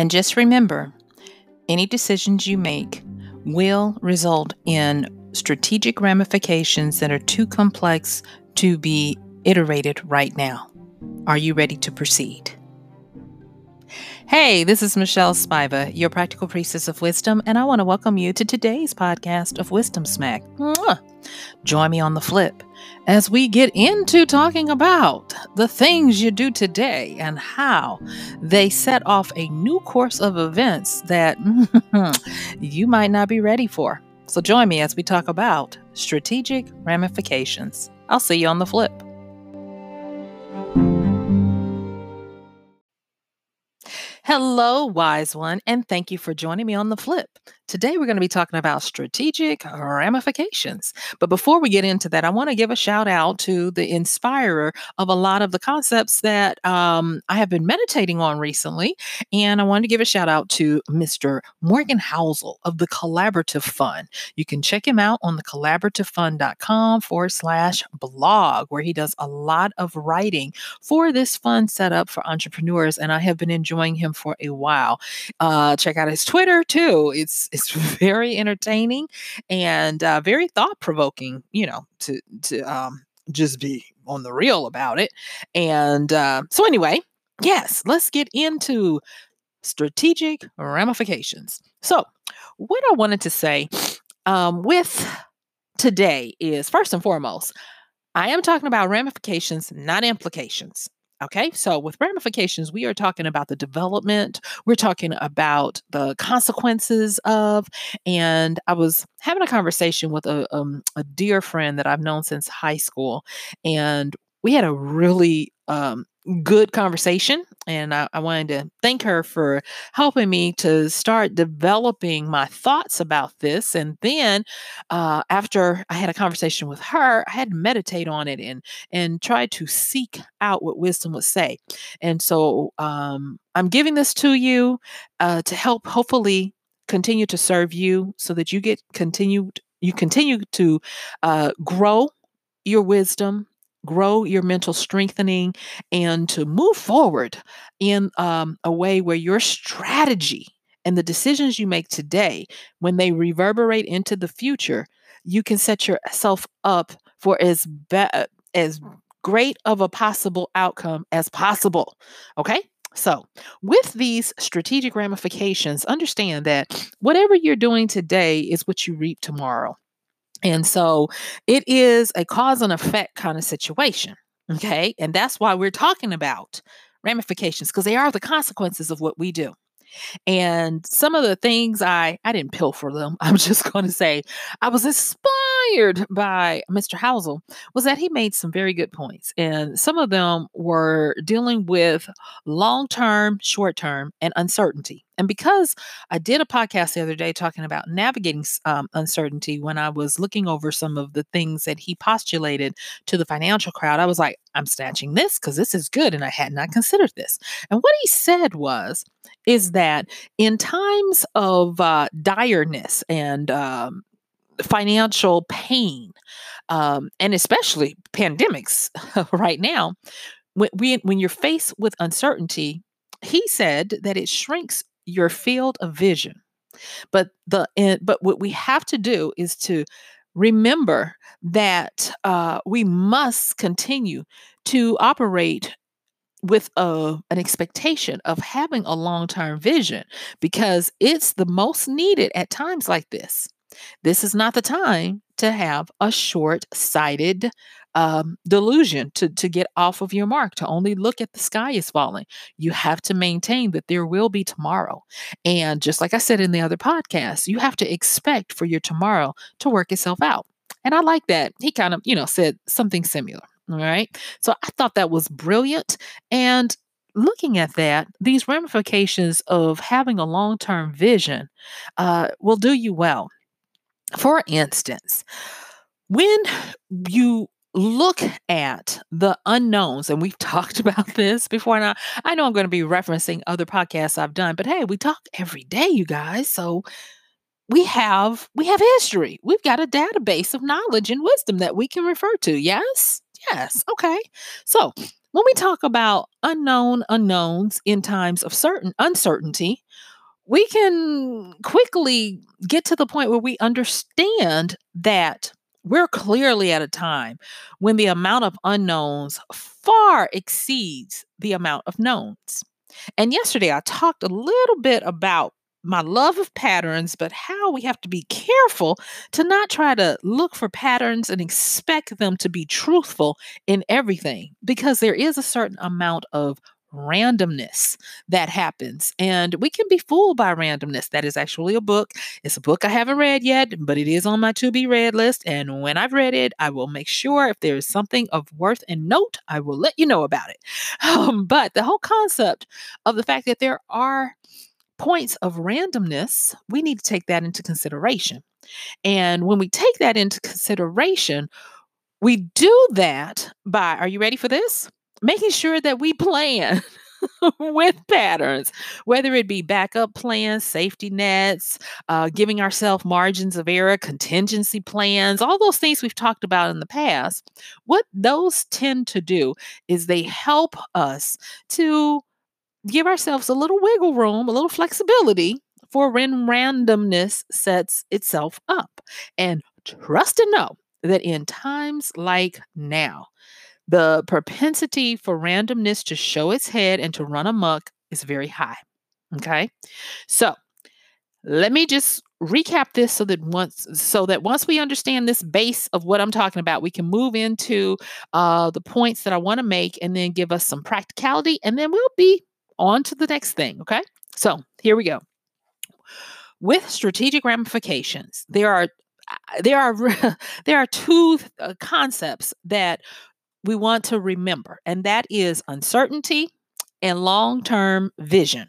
And just remember any decisions you make will result in strategic ramifications that are too complex to be iterated right now. Are you ready to proceed? Hey, this is Michelle Spiva, your practical priestess of wisdom, and I want to welcome you to today's podcast of Wisdom Smack. Mwah. Join me on the flip as we get into talking about the things you do today and how they set off a new course of events that you might not be ready for. So join me as we talk about strategic ramifications. I'll see you on the flip. Hello, wise one, and thank you for joining me on the flip. Today, we're going to be talking about strategic ramifications. But before we get into that, I want to give a shout out to the inspirer of a lot of the concepts that um, I have been meditating on recently. And I wanted to give a shout out to Mr. Morgan Housel of the Collaborative Fund. You can check him out on the collaborativefund.com forward slash blog, where he does a lot of writing for this fund set up for entrepreneurs. And I have been enjoying him for a while. Uh, check out his Twitter too. It's, it's very entertaining and uh, very thought provoking. You know, to to um, just be on the real about it. And uh, so, anyway, yes, let's get into strategic ramifications. So, what I wanted to say um, with today is first and foremost, I am talking about ramifications, not implications. Okay, so with ramifications, we are talking about the development, we're talking about the consequences of, and I was having a conversation with a, um, a dear friend that I've known since high school, and we had a really um, good conversation. And I, I, wanted to thank her for helping me to start developing my thoughts about this. And then uh, after I had a conversation with her, I had to meditate on it and and try to seek out what wisdom would say. And so um, I'm giving this to you uh, to help hopefully continue to serve you so that you get continued you continue to uh, grow your wisdom grow your mental strengthening and to move forward in um, a way where your strategy and the decisions you make today, when they reverberate into the future, you can set yourself up for as be- as great of a possible outcome as possible. Okay? So, with these strategic ramifications, understand that whatever you're doing today is what you reap tomorrow. And so it is a cause and effect kind of situation. Okay. And that's why we're talking about ramifications because they are the consequences of what we do. And some of the things I I didn't pilfer them. I'm just going to say I was inspired by Mr. Housel was that he made some very good points, and some of them were dealing with long term, short term, and uncertainty. And because I did a podcast the other day talking about navigating um, uncertainty when I was looking over some of the things that he postulated to the financial crowd, I was like, I'm snatching this because this is good. And I had not considered this. And what he said was, is that in times of uh, direness and um, financial pain, um, and especially pandemics right now, when, when you're faced with uncertainty, he said that it shrinks your field of vision. But the but what we have to do is to remember that uh, we must continue to operate with a, an expectation of having a long term vision because it's the most needed at times like this. This is not the time to have a short sighted um, delusion to, to get off of your mark, to only look at the sky is falling. You have to maintain that there will be tomorrow. And just like I said in the other podcast, you have to expect for your tomorrow to work itself out. And I like that. He kind of, you know, said something similar. All right. So I thought that was brilliant. And looking at that, these ramifications of having a long term vision uh, will do you well. For instance, when you look at the unknowns, and we've talked about this before. Now, I know I'm going to be referencing other podcasts I've done, but hey, we talk every day, you guys. So we have we have history. We've got a database of knowledge and wisdom that we can refer to. Yes? Yes. Okay. So when we talk about unknown unknowns in times of certain uncertainty, we can quickly get to the point where we understand that we're clearly at a time when the amount of unknowns far exceeds the amount of knowns. And yesterday I talked a little bit about my love of patterns, but how we have to be careful to not try to look for patterns and expect them to be truthful in everything, because there is a certain amount of randomness that happens. And we can be fooled by randomness. That is actually a book. It's a book I haven't read yet, but it is on my to be read list. And when I've read it, I will make sure if there is something of worth and note, I will let you know about it. Um, but the whole concept of the fact that there are points of randomness, we need to take that into consideration. And when we take that into consideration, we do that by, are you ready for this? Making sure that we plan with patterns, whether it be backup plans, safety nets, uh, giving ourselves margins of error, contingency plans, all those things we've talked about in the past. What those tend to do is they help us to give ourselves a little wiggle room, a little flexibility for when randomness sets itself up. And trust and know that in times like now, the propensity for randomness to show its head and to run amok is very high. Okay. So let me just recap this so that once so that once we understand this base of what I'm talking about, we can move into uh, the points that I want to make and then give us some practicality, and then we'll be on to the next thing. Okay. So here we go. With strategic ramifications, there are uh, there are there are two uh, concepts that we want to remember, and that is uncertainty and long term vision.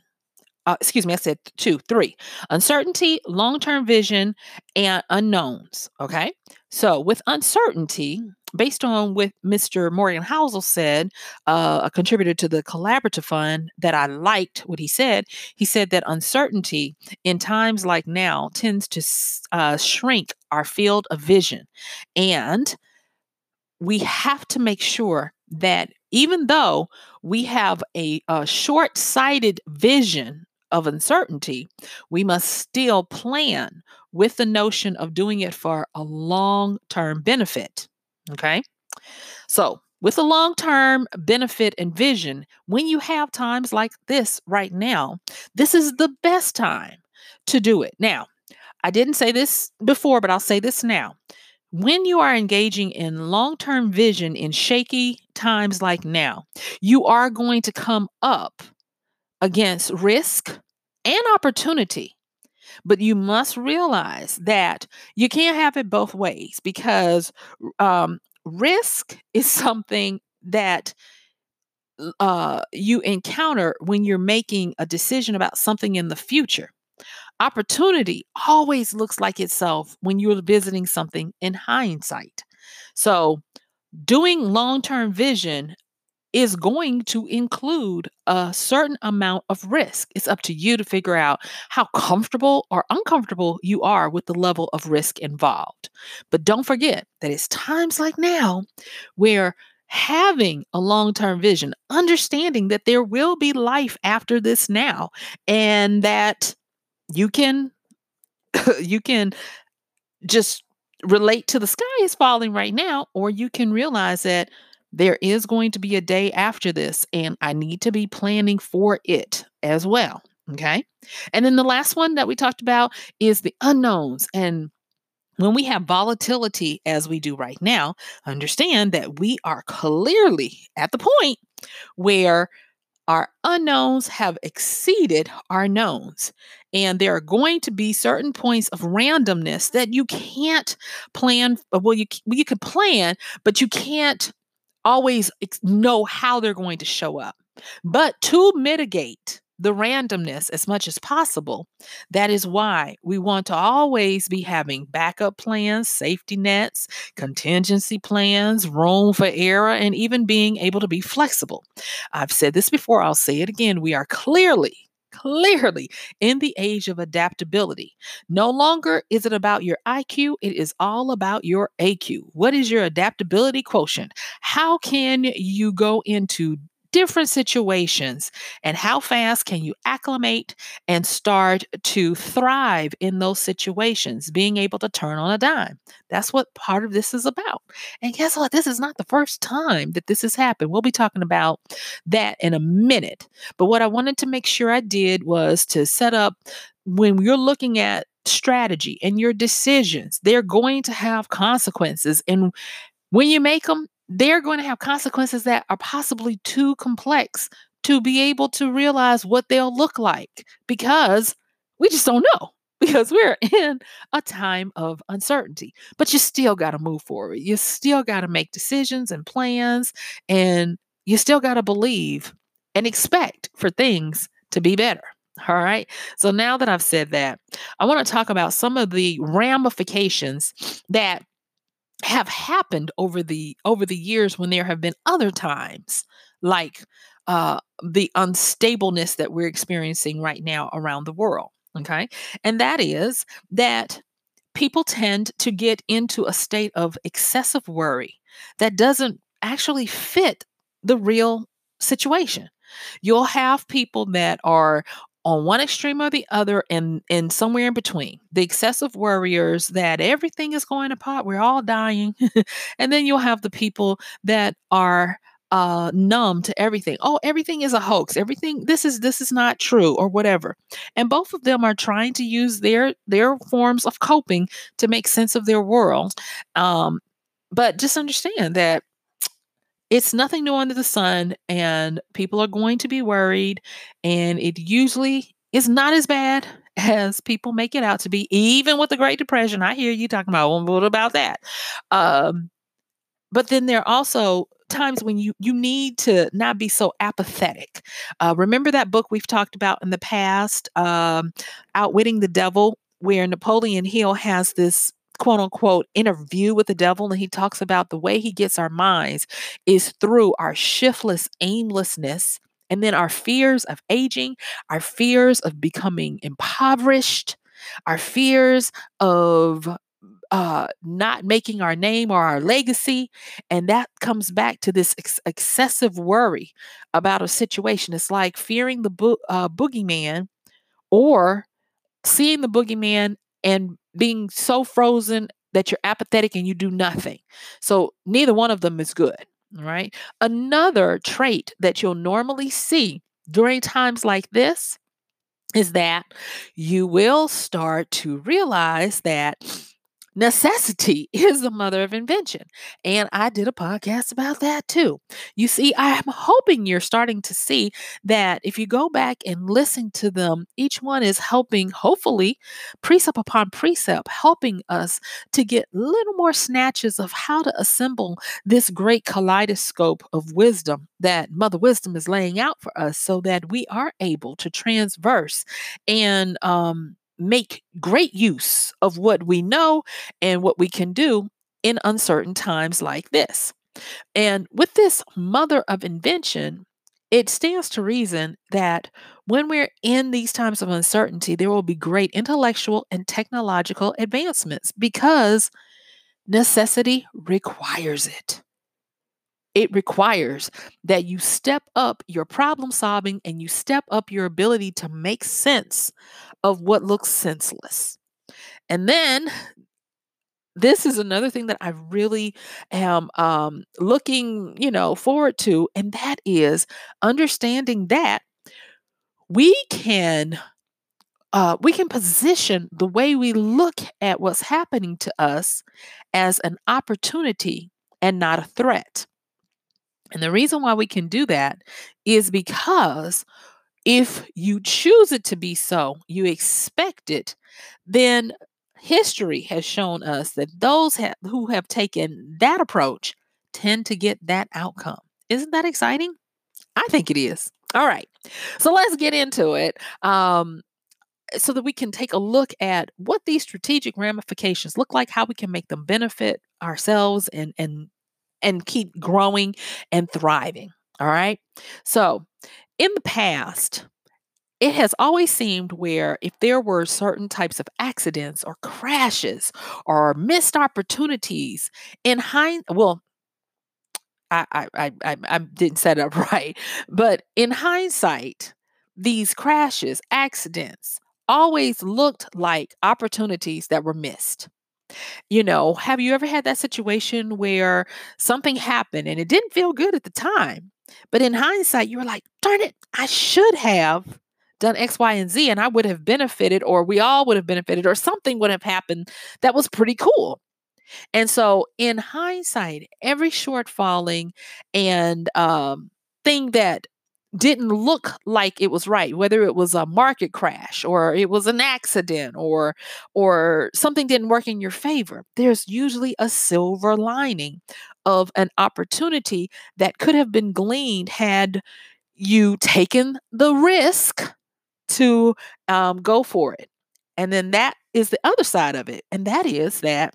Uh, excuse me, I said two, three. Uncertainty, long term vision, and unknowns. Okay. So, with uncertainty, based on what Mr. Morgan Housel said, uh, a contributor to the Collaborative Fund, that I liked what he said. He said that uncertainty in times like now tends to uh, shrink our field of vision. And we have to make sure that even though we have a, a short sighted vision of uncertainty, we must still plan with the notion of doing it for a long term benefit. Okay. So, with a long term benefit and vision, when you have times like this right now, this is the best time to do it. Now, I didn't say this before, but I'll say this now. When you are engaging in long term vision in shaky times like now, you are going to come up against risk and opportunity. But you must realize that you can't have it both ways because um, risk is something that uh, you encounter when you're making a decision about something in the future. Opportunity always looks like itself when you're visiting something in hindsight. So, doing long term vision is going to include a certain amount of risk. It's up to you to figure out how comfortable or uncomfortable you are with the level of risk involved. But don't forget that it's times like now where having a long term vision, understanding that there will be life after this now, and that you can you can just relate to the sky is falling right now or you can realize that there is going to be a day after this, and I need to be planning for it as well. Okay. And then the last one that we talked about is the unknowns. And when we have volatility as we do right now, understand that we are clearly at the point where our unknowns have exceeded our knowns. And there are going to be certain points of randomness that you can't plan. Well, you, you can plan, but you can't always know how they're going to show up. But to mitigate the randomness as much as possible. That is why we want to always be having backup plans, safety nets, contingency plans, room for error, and even being able to be flexible. I've said this before, I'll say it again. We are clearly clearly in the age of adaptability. No longer is it about your IQ, it is all about your AQ. What is your adaptability quotient? How can you go into different situations and how fast can you acclimate and start to thrive in those situations, being able to turn on a dime. That's what part of this is about. And guess what? This is not the first time that this has happened. We'll be talking about that in a minute. But what I wanted to make sure I did was to set up when you're looking at strategy and your decisions, they're going to have consequences. And when you make them, they're going to have consequences that are possibly too complex to be able to realize what they'll look like because we just don't know because we're in a time of uncertainty. But you still got to move forward. You still got to make decisions and plans, and you still got to believe and expect for things to be better. All right. So now that I've said that, I want to talk about some of the ramifications that have happened over the over the years when there have been other times like uh, the unstableness that we're experiencing right now around the world. Okay. And that is that people tend to get into a state of excessive worry that doesn't actually fit the real situation. You'll have people that are on one extreme or the other and and somewhere in between. The excessive worriers that everything is going to apart we're all dying and then you'll have the people that are uh numb to everything. Oh everything is a hoax. Everything this is this is not true or whatever. And both of them are trying to use their their forms of coping to make sense of their world um but just understand that it's nothing new under the sun, and people are going to be worried. And it usually is not as bad as people make it out to be, even with the Great Depression. I hear you talking about, what about that? Um, but then there are also times when you you need to not be so apathetic. Uh, remember that book we've talked about in the past, um, "Outwitting the Devil," where Napoleon Hill has this quote unquote interview with the devil and he talks about the way he gets our minds is through our shiftless aimlessness and then our fears of aging our fears of becoming impoverished our fears of uh, not making our name or our legacy. And that comes back to this ex- excessive worry about a situation. It's like fearing the bo- uh, boogeyman or seeing the boogeyman and being so frozen that you're apathetic and you do nothing. So neither one of them is good. Right. Another trait that you'll normally see during times like this is that you will start to realize that Necessity is the mother of invention. And I did a podcast about that too. You see, I'm hoping you're starting to see that if you go back and listen to them, each one is helping, hopefully, precept upon precept, helping us to get little more snatches of how to assemble this great kaleidoscope of wisdom that Mother Wisdom is laying out for us so that we are able to transverse and um, make great use of what we know and what we can do in uncertain times like this. And with this mother of invention, it stands to reason that when we're in these times of uncertainty, there will be great intellectual and technological advancements because necessity requires it. It requires that you step up your problem solving and you step up your ability to make sense of what looks senseless. And then this is another thing that I really am um, looking, you know, forward to, and that is understanding that we can uh, we can position the way we look at what's happening to us as an opportunity and not a threat. And the reason why we can do that is because if you choose it to be so, you expect it, then history has shown us that those ha- who have taken that approach tend to get that outcome. Isn't that exciting? I think it is. All right. So let's get into it. Um, so that we can take a look at what these strategic ramifications look like, how we can make them benefit ourselves and and and keep growing and thriving. All right. So in the past, it has always seemed where if there were certain types of accidents or crashes or missed opportunities in hind well I, I I I didn't set it up right but in hindsight these crashes accidents always looked like opportunities that were missed. You know have you ever had that situation where something happened and it didn't feel good at the time but in hindsight you were like darn it I should have done X, Y, and Z, and I would have benefited, or we all would have benefited, or something would have happened that was pretty cool. And so, in hindsight, every shortfalling and um, thing that didn't look like it was right whether it was a market crash or it was an accident or or something didn't work in your favor there's usually a silver lining of an opportunity that could have been gleaned had you taken the risk to um, go for it. And then that is the other side of it. And that is that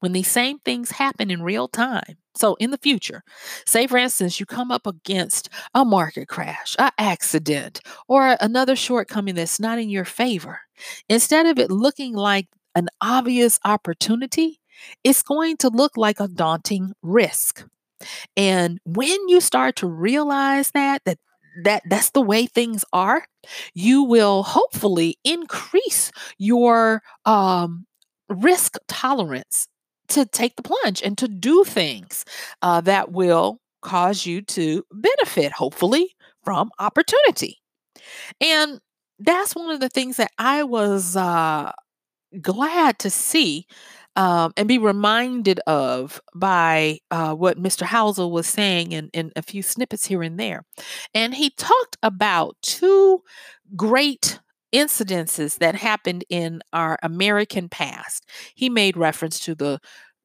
when these same things happen in real time, so in the future, say for instance, you come up against a market crash, an accident, or another shortcoming that's not in your favor, instead of it looking like an obvious opportunity, it's going to look like a daunting risk. And when you start to realize that, that that that's the way things are you will hopefully increase your um, risk tolerance to take the plunge and to do things uh, that will cause you to benefit hopefully from opportunity and that's one of the things that i was uh, glad to see um, and be reminded of by uh, what Mr. Housel was saying in, in a few snippets here and there. And he talked about two great incidences that happened in our American past. He made reference to the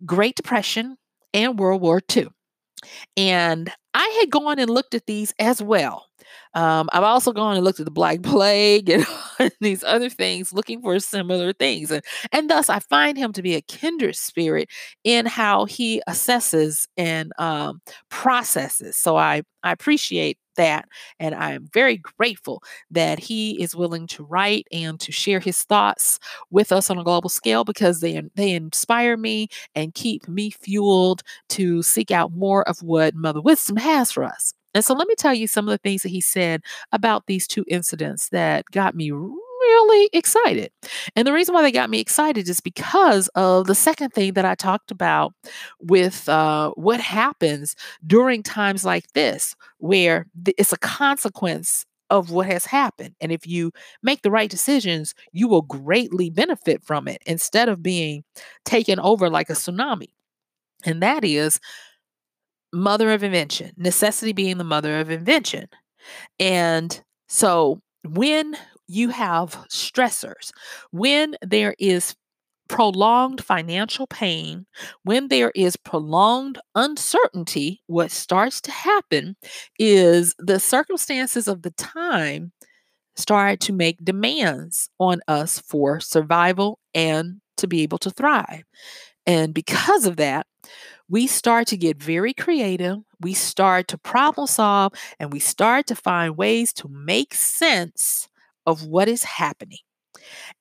Great Depression and World War II. And I had gone and looked at these as well. Um, I've also gone and looked at the Black Plague and these other things, looking for similar things. And, and thus, I find him to be a kindred spirit in how he assesses and um, processes. So I, I appreciate that. And I am very grateful that he is willing to write and to share his thoughts with us on a global scale because they, they inspire me and keep me fueled to seek out more of what Mother Wisdom has for us. And so let me tell you some of the things that he said about these two incidents that got me really excited. And the reason why they got me excited is because of the second thing that I talked about with uh, what happens during times like this, where it's a consequence of what has happened. And if you make the right decisions, you will greatly benefit from it instead of being taken over like a tsunami. And that is mother of invention, necessity being the mother of invention. And so when you have stressors, when there is prolonged financial pain, when there is prolonged uncertainty, what starts to happen is the circumstances of the time start to make demands on us for survival and to be able to thrive. And because of that, we start to get very creative. We start to problem solve and we start to find ways to make sense of what is happening.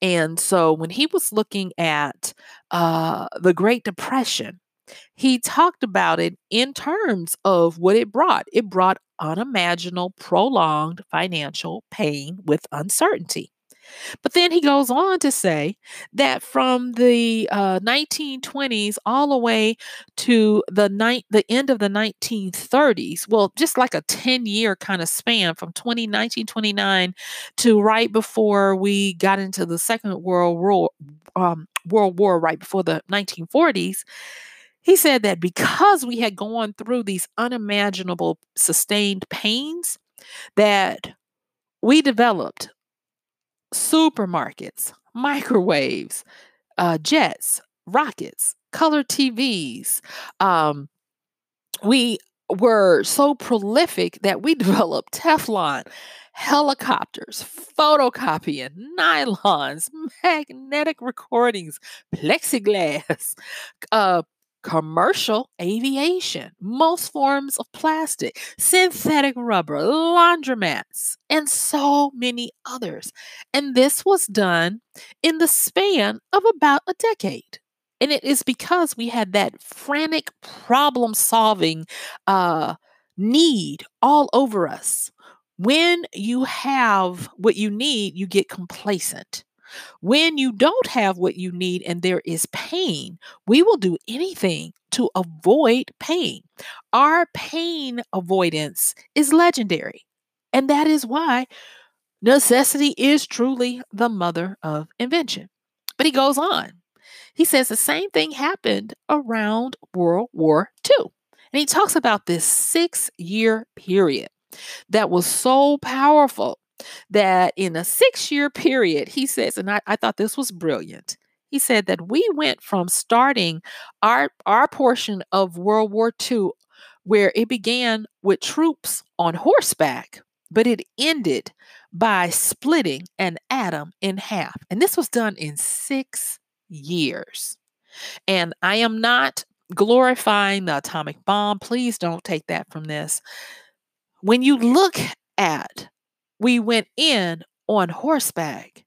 And so when he was looking at uh, the Great Depression, he talked about it in terms of what it brought. It brought unimaginable, prolonged financial pain with uncertainty. But then he goes on to say that from the uh, 1920s all the way to the night, the end of the 1930s, well, just like a 10 year kind of span from 20, 1929 to right before we got into the Second World War, um, World War, right before the 1940s. He said that because we had gone through these unimaginable sustained pains, that we developed supermarkets, microwaves, uh, jets, rockets, color TVs. Um, we were so prolific that we developed Teflon, helicopters, photocopying, nylons, magnetic recordings, plexiglass, uh, commercial aviation, most forms of plastic, synthetic rubber, laundromats, and so many others. And this was done in the span of about a decade. And it is because we had that frantic problem solving uh, need all over us. When you have what you need, you get complacent. When you don't have what you need and there is pain, we will do anything to avoid pain. Our pain avoidance is legendary. And that is why necessity is truly the mother of invention. But he goes on. He says the same thing happened around World War II. And he talks about this six year period that was so powerful that in a six year period, he says, and I, I thought this was brilliant. He said that we went from starting our, our portion of World War II, where it began with troops on horseback, but it ended by splitting an atom in half. And this was done in six years. And I am not glorifying the atomic bomb. Please don't take that from this. When you look at we went in on horseback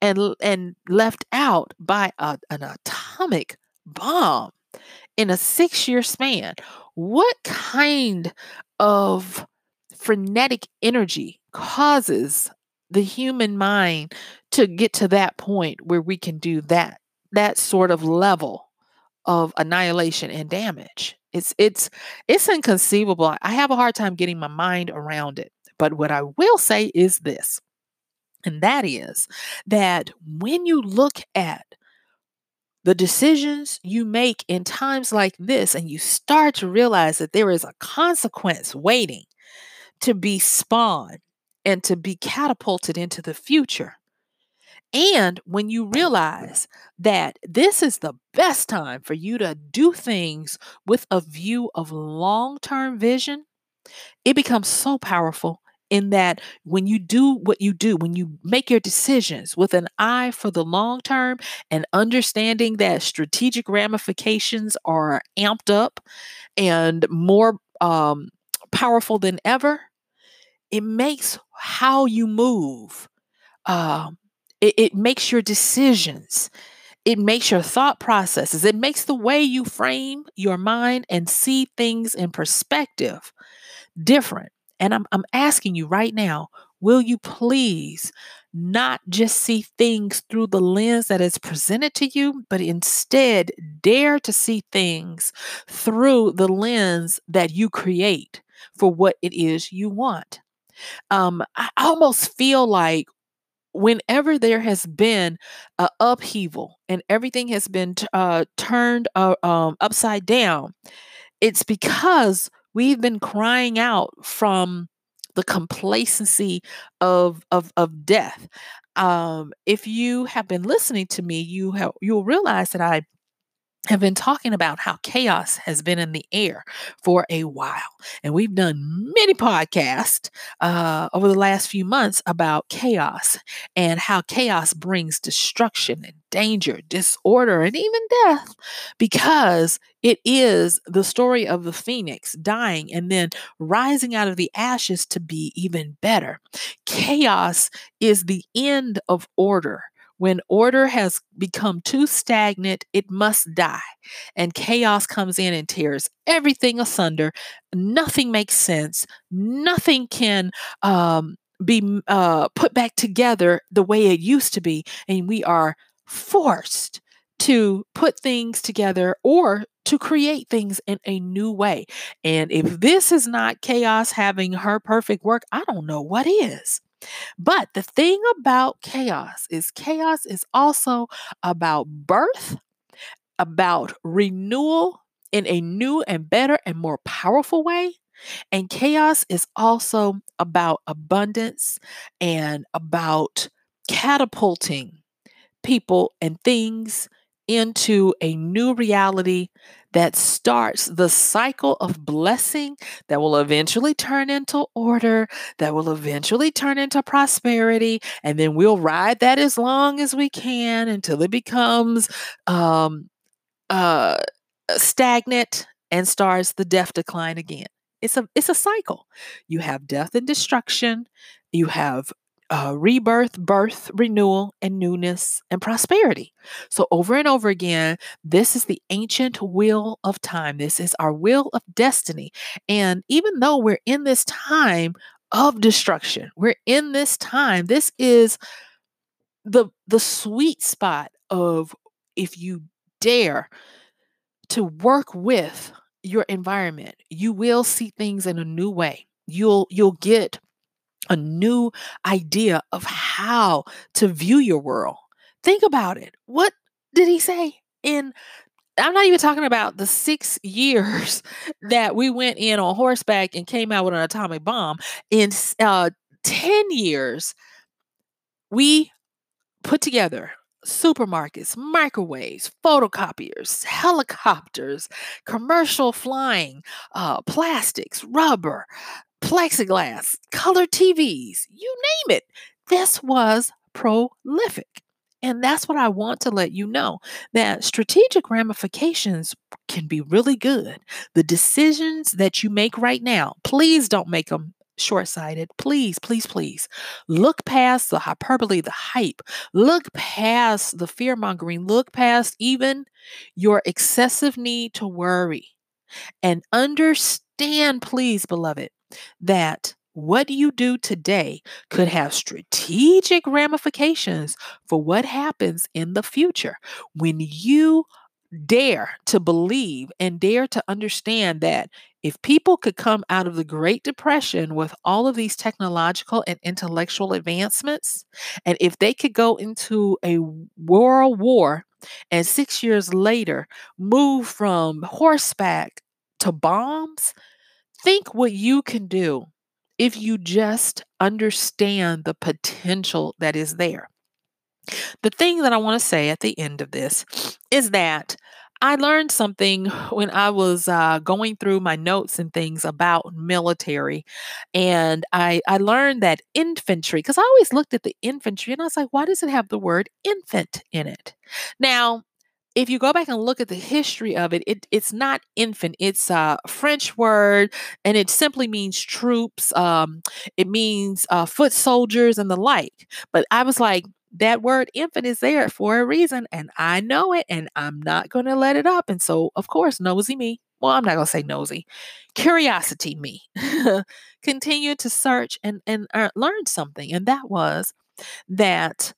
and and left out by a, an atomic bomb in a 6-year span. What kind of frenetic energy causes the human mind to get to that point where we can do that that sort of level of annihilation and damage? It's it's it's inconceivable. I have a hard time getting my mind around it but what I will say is this, and that is that when you look at the decisions you make in times like this, and you start to realize that there is a consequence waiting to be spawned and to be catapulted into the future. And when you realize that this is the best time for you to do things with a view of long term vision, it becomes so powerful in that when you do what you do, when you make your decisions with an eye for the long term and understanding that strategic ramifications are amped up and more um, powerful than ever, it makes how you move. Uh, it, it makes your decisions. It makes your thought processes. It makes the way you frame your mind and see things in perspective different. And I'm, I'm asking you right now, will you please not just see things through the lens that is presented to you, but instead dare to see things through the lens that you create for what it is you want? Um, I almost feel like whenever there has been an upheaval and everything has been uh, turned uh, um, upside down, it's because we've been crying out from the complacency of of of death. Um, if you have been listening to me, you have you'll realize that I have been talking about how chaos has been in the air for a while. And we've done many podcasts uh, over the last few months about chaos and how chaos brings destruction and danger, disorder, and even death because it is the story of the phoenix dying and then rising out of the ashes to be even better. Chaos is the end of order. When order has become too stagnant, it must die. And chaos comes in and tears everything asunder. Nothing makes sense. Nothing can um, be uh, put back together the way it used to be, and we are forced to put things together or to create things in a new way. And if this is not chaos having her perfect work, I don't know what is. But the thing about chaos is chaos is also about birth, about renewal in a new and better and more powerful way. And chaos is also about abundance and about catapulting people and things into a new reality that starts the cycle of blessing that will eventually turn into order, that will eventually turn into prosperity. And then we'll ride that as long as we can until it becomes um, uh, stagnant and starts the death decline again. It's a it's a cycle. You have death and destruction. You have uh, rebirth, birth, renewal, and newness and prosperity. So, over and over again, this is the ancient wheel of time. This is our wheel of destiny. And even though we're in this time of destruction, we're in this time, this is the, the sweet spot of if you dare to work with your environment, you will see things in a new way. You'll you'll get a new idea of how to view your world. Think about it. What did he say? In I'm not even talking about the six years that we went in on horseback and came out with an atomic bomb. In uh, 10 years, we put together supermarkets, microwaves, photocopiers, helicopters, commercial flying, uh, plastics, rubber, plexiglass, color TVs, you name it. This was prolific. And that's what I want to let you know that strategic ramifications can be really good. The decisions that you make right now, please don't make them short sighted. Please, please, please look past the hyperbole, the hype. Look past the fear mongering. Look past even your excessive need to worry. And understand, please, beloved, that what you do today could have strategic ramifications for what happens in the future. When you dare to believe and dare to understand that if people could come out of the Great Depression with all of these technological and intellectual advancements, and if they could go into a world war and six years later move from horseback to bombs, think what you can do if you just understand the potential that is there. The thing that I want to say at the end of this is that I learned something when I was uh, going through my notes and things about military. And I, I learned that infantry, because I always looked at the infantry and I was like, why does it have the word infant in it? Now, if you go back and look at the history of it, it it's not infant. It's a French word, and it simply means troops. Um, it means uh, foot soldiers and the like. But I was like, that word infant is there for a reason, and I know it, and I'm not going to let it up. And so, of course, nosy me. Well, I'm not going to say nosy. Curiosity me. Continue to search and and uh, learn something, and that was that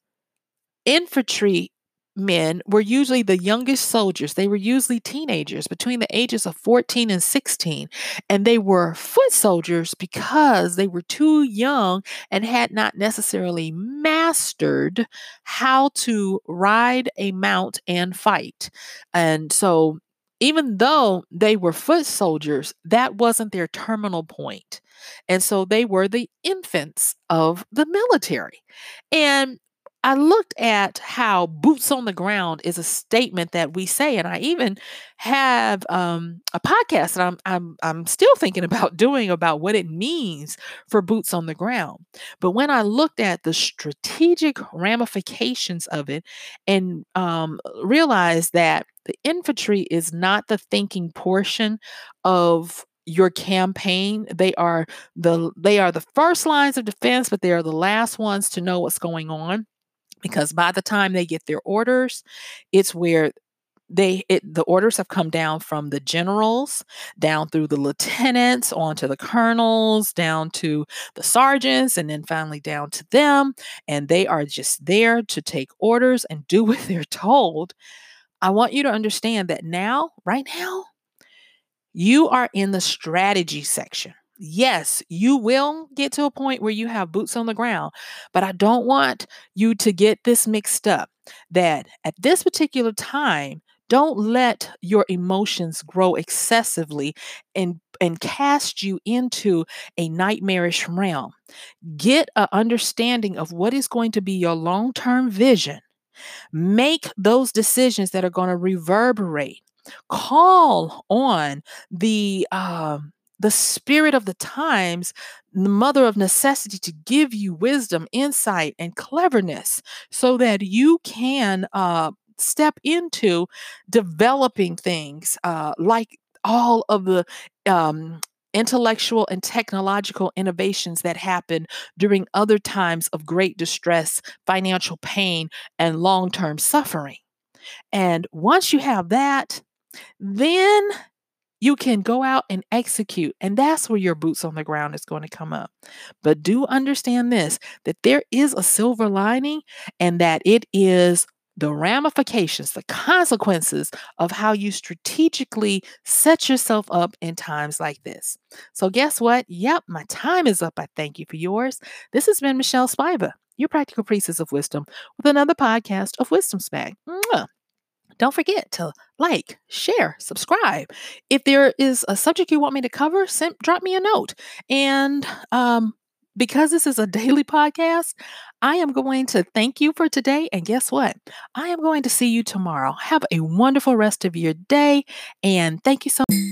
infantry men were usually the youngest soldiers. They were usually teenagers between the ages of 14 and 16. And they were foot soldiers because they were too young and had not necessarily mastered how to ride a mount and fight. And so, even though they were foot soldiers, that wasn't their terminal point. And so they were the infants of the military. And I looked at how boots on the ground is a statement that we say, and I even have um, a podcast that I'm I'm I'm still thinking about doing about what it means for boots on the ground. But when I looked at the strategic ramifications of it, and um, realized that the infantry is not the thinking portion of your campaign they are the they are the first lines of defense but they are the last ones to know what's going on because by the time they get their orders, it's where they it, the orders have come down from the generals down through the lieutenants on to the colonels down to the sergeants and then finally down to them and they are just there to take orders and do what they're told. I want you to understand that now right now you are in the strategy section yes, you will get to a point where you have boots on the ground, but I don't want you to get this mixed up that at this particular time, don't let your emotions grow excessively and, and cast you into a nightmarish realm. Get an understanding of what is going to be your long term vision. Make those decisions that are going to reverberate. Call on the um, the spirit of the times, the mother of necessity, to give you wisdom, insight, and cleverness so that you can uh, step into developing things uh, like all of the um, intellectual and technological innovations that happen during other times of great distress, financial pain, and long term suffering. And once you have that, then you can go out and execute. And that's where your boots on the ground is going to come up. But do understand this that there is a silver lining and that it is the ramifications, the consequences of how you strategically set yourself up in times like this. So, guess what? Yep, my time is up. I thank you for yours. This has been Michelle Spiva, your practical priestess of wisdom, with another podcast of Wisdom Smack. Mwah. Don't forget to like, share, subscribe. If there is a subject you want me to cover, send, drop me a note. And um, because this is a daily podcast, I am going to thank you for today. And guess what? I am going to see you tomorrow. Have a wonderful rest of your day. And thank you so much.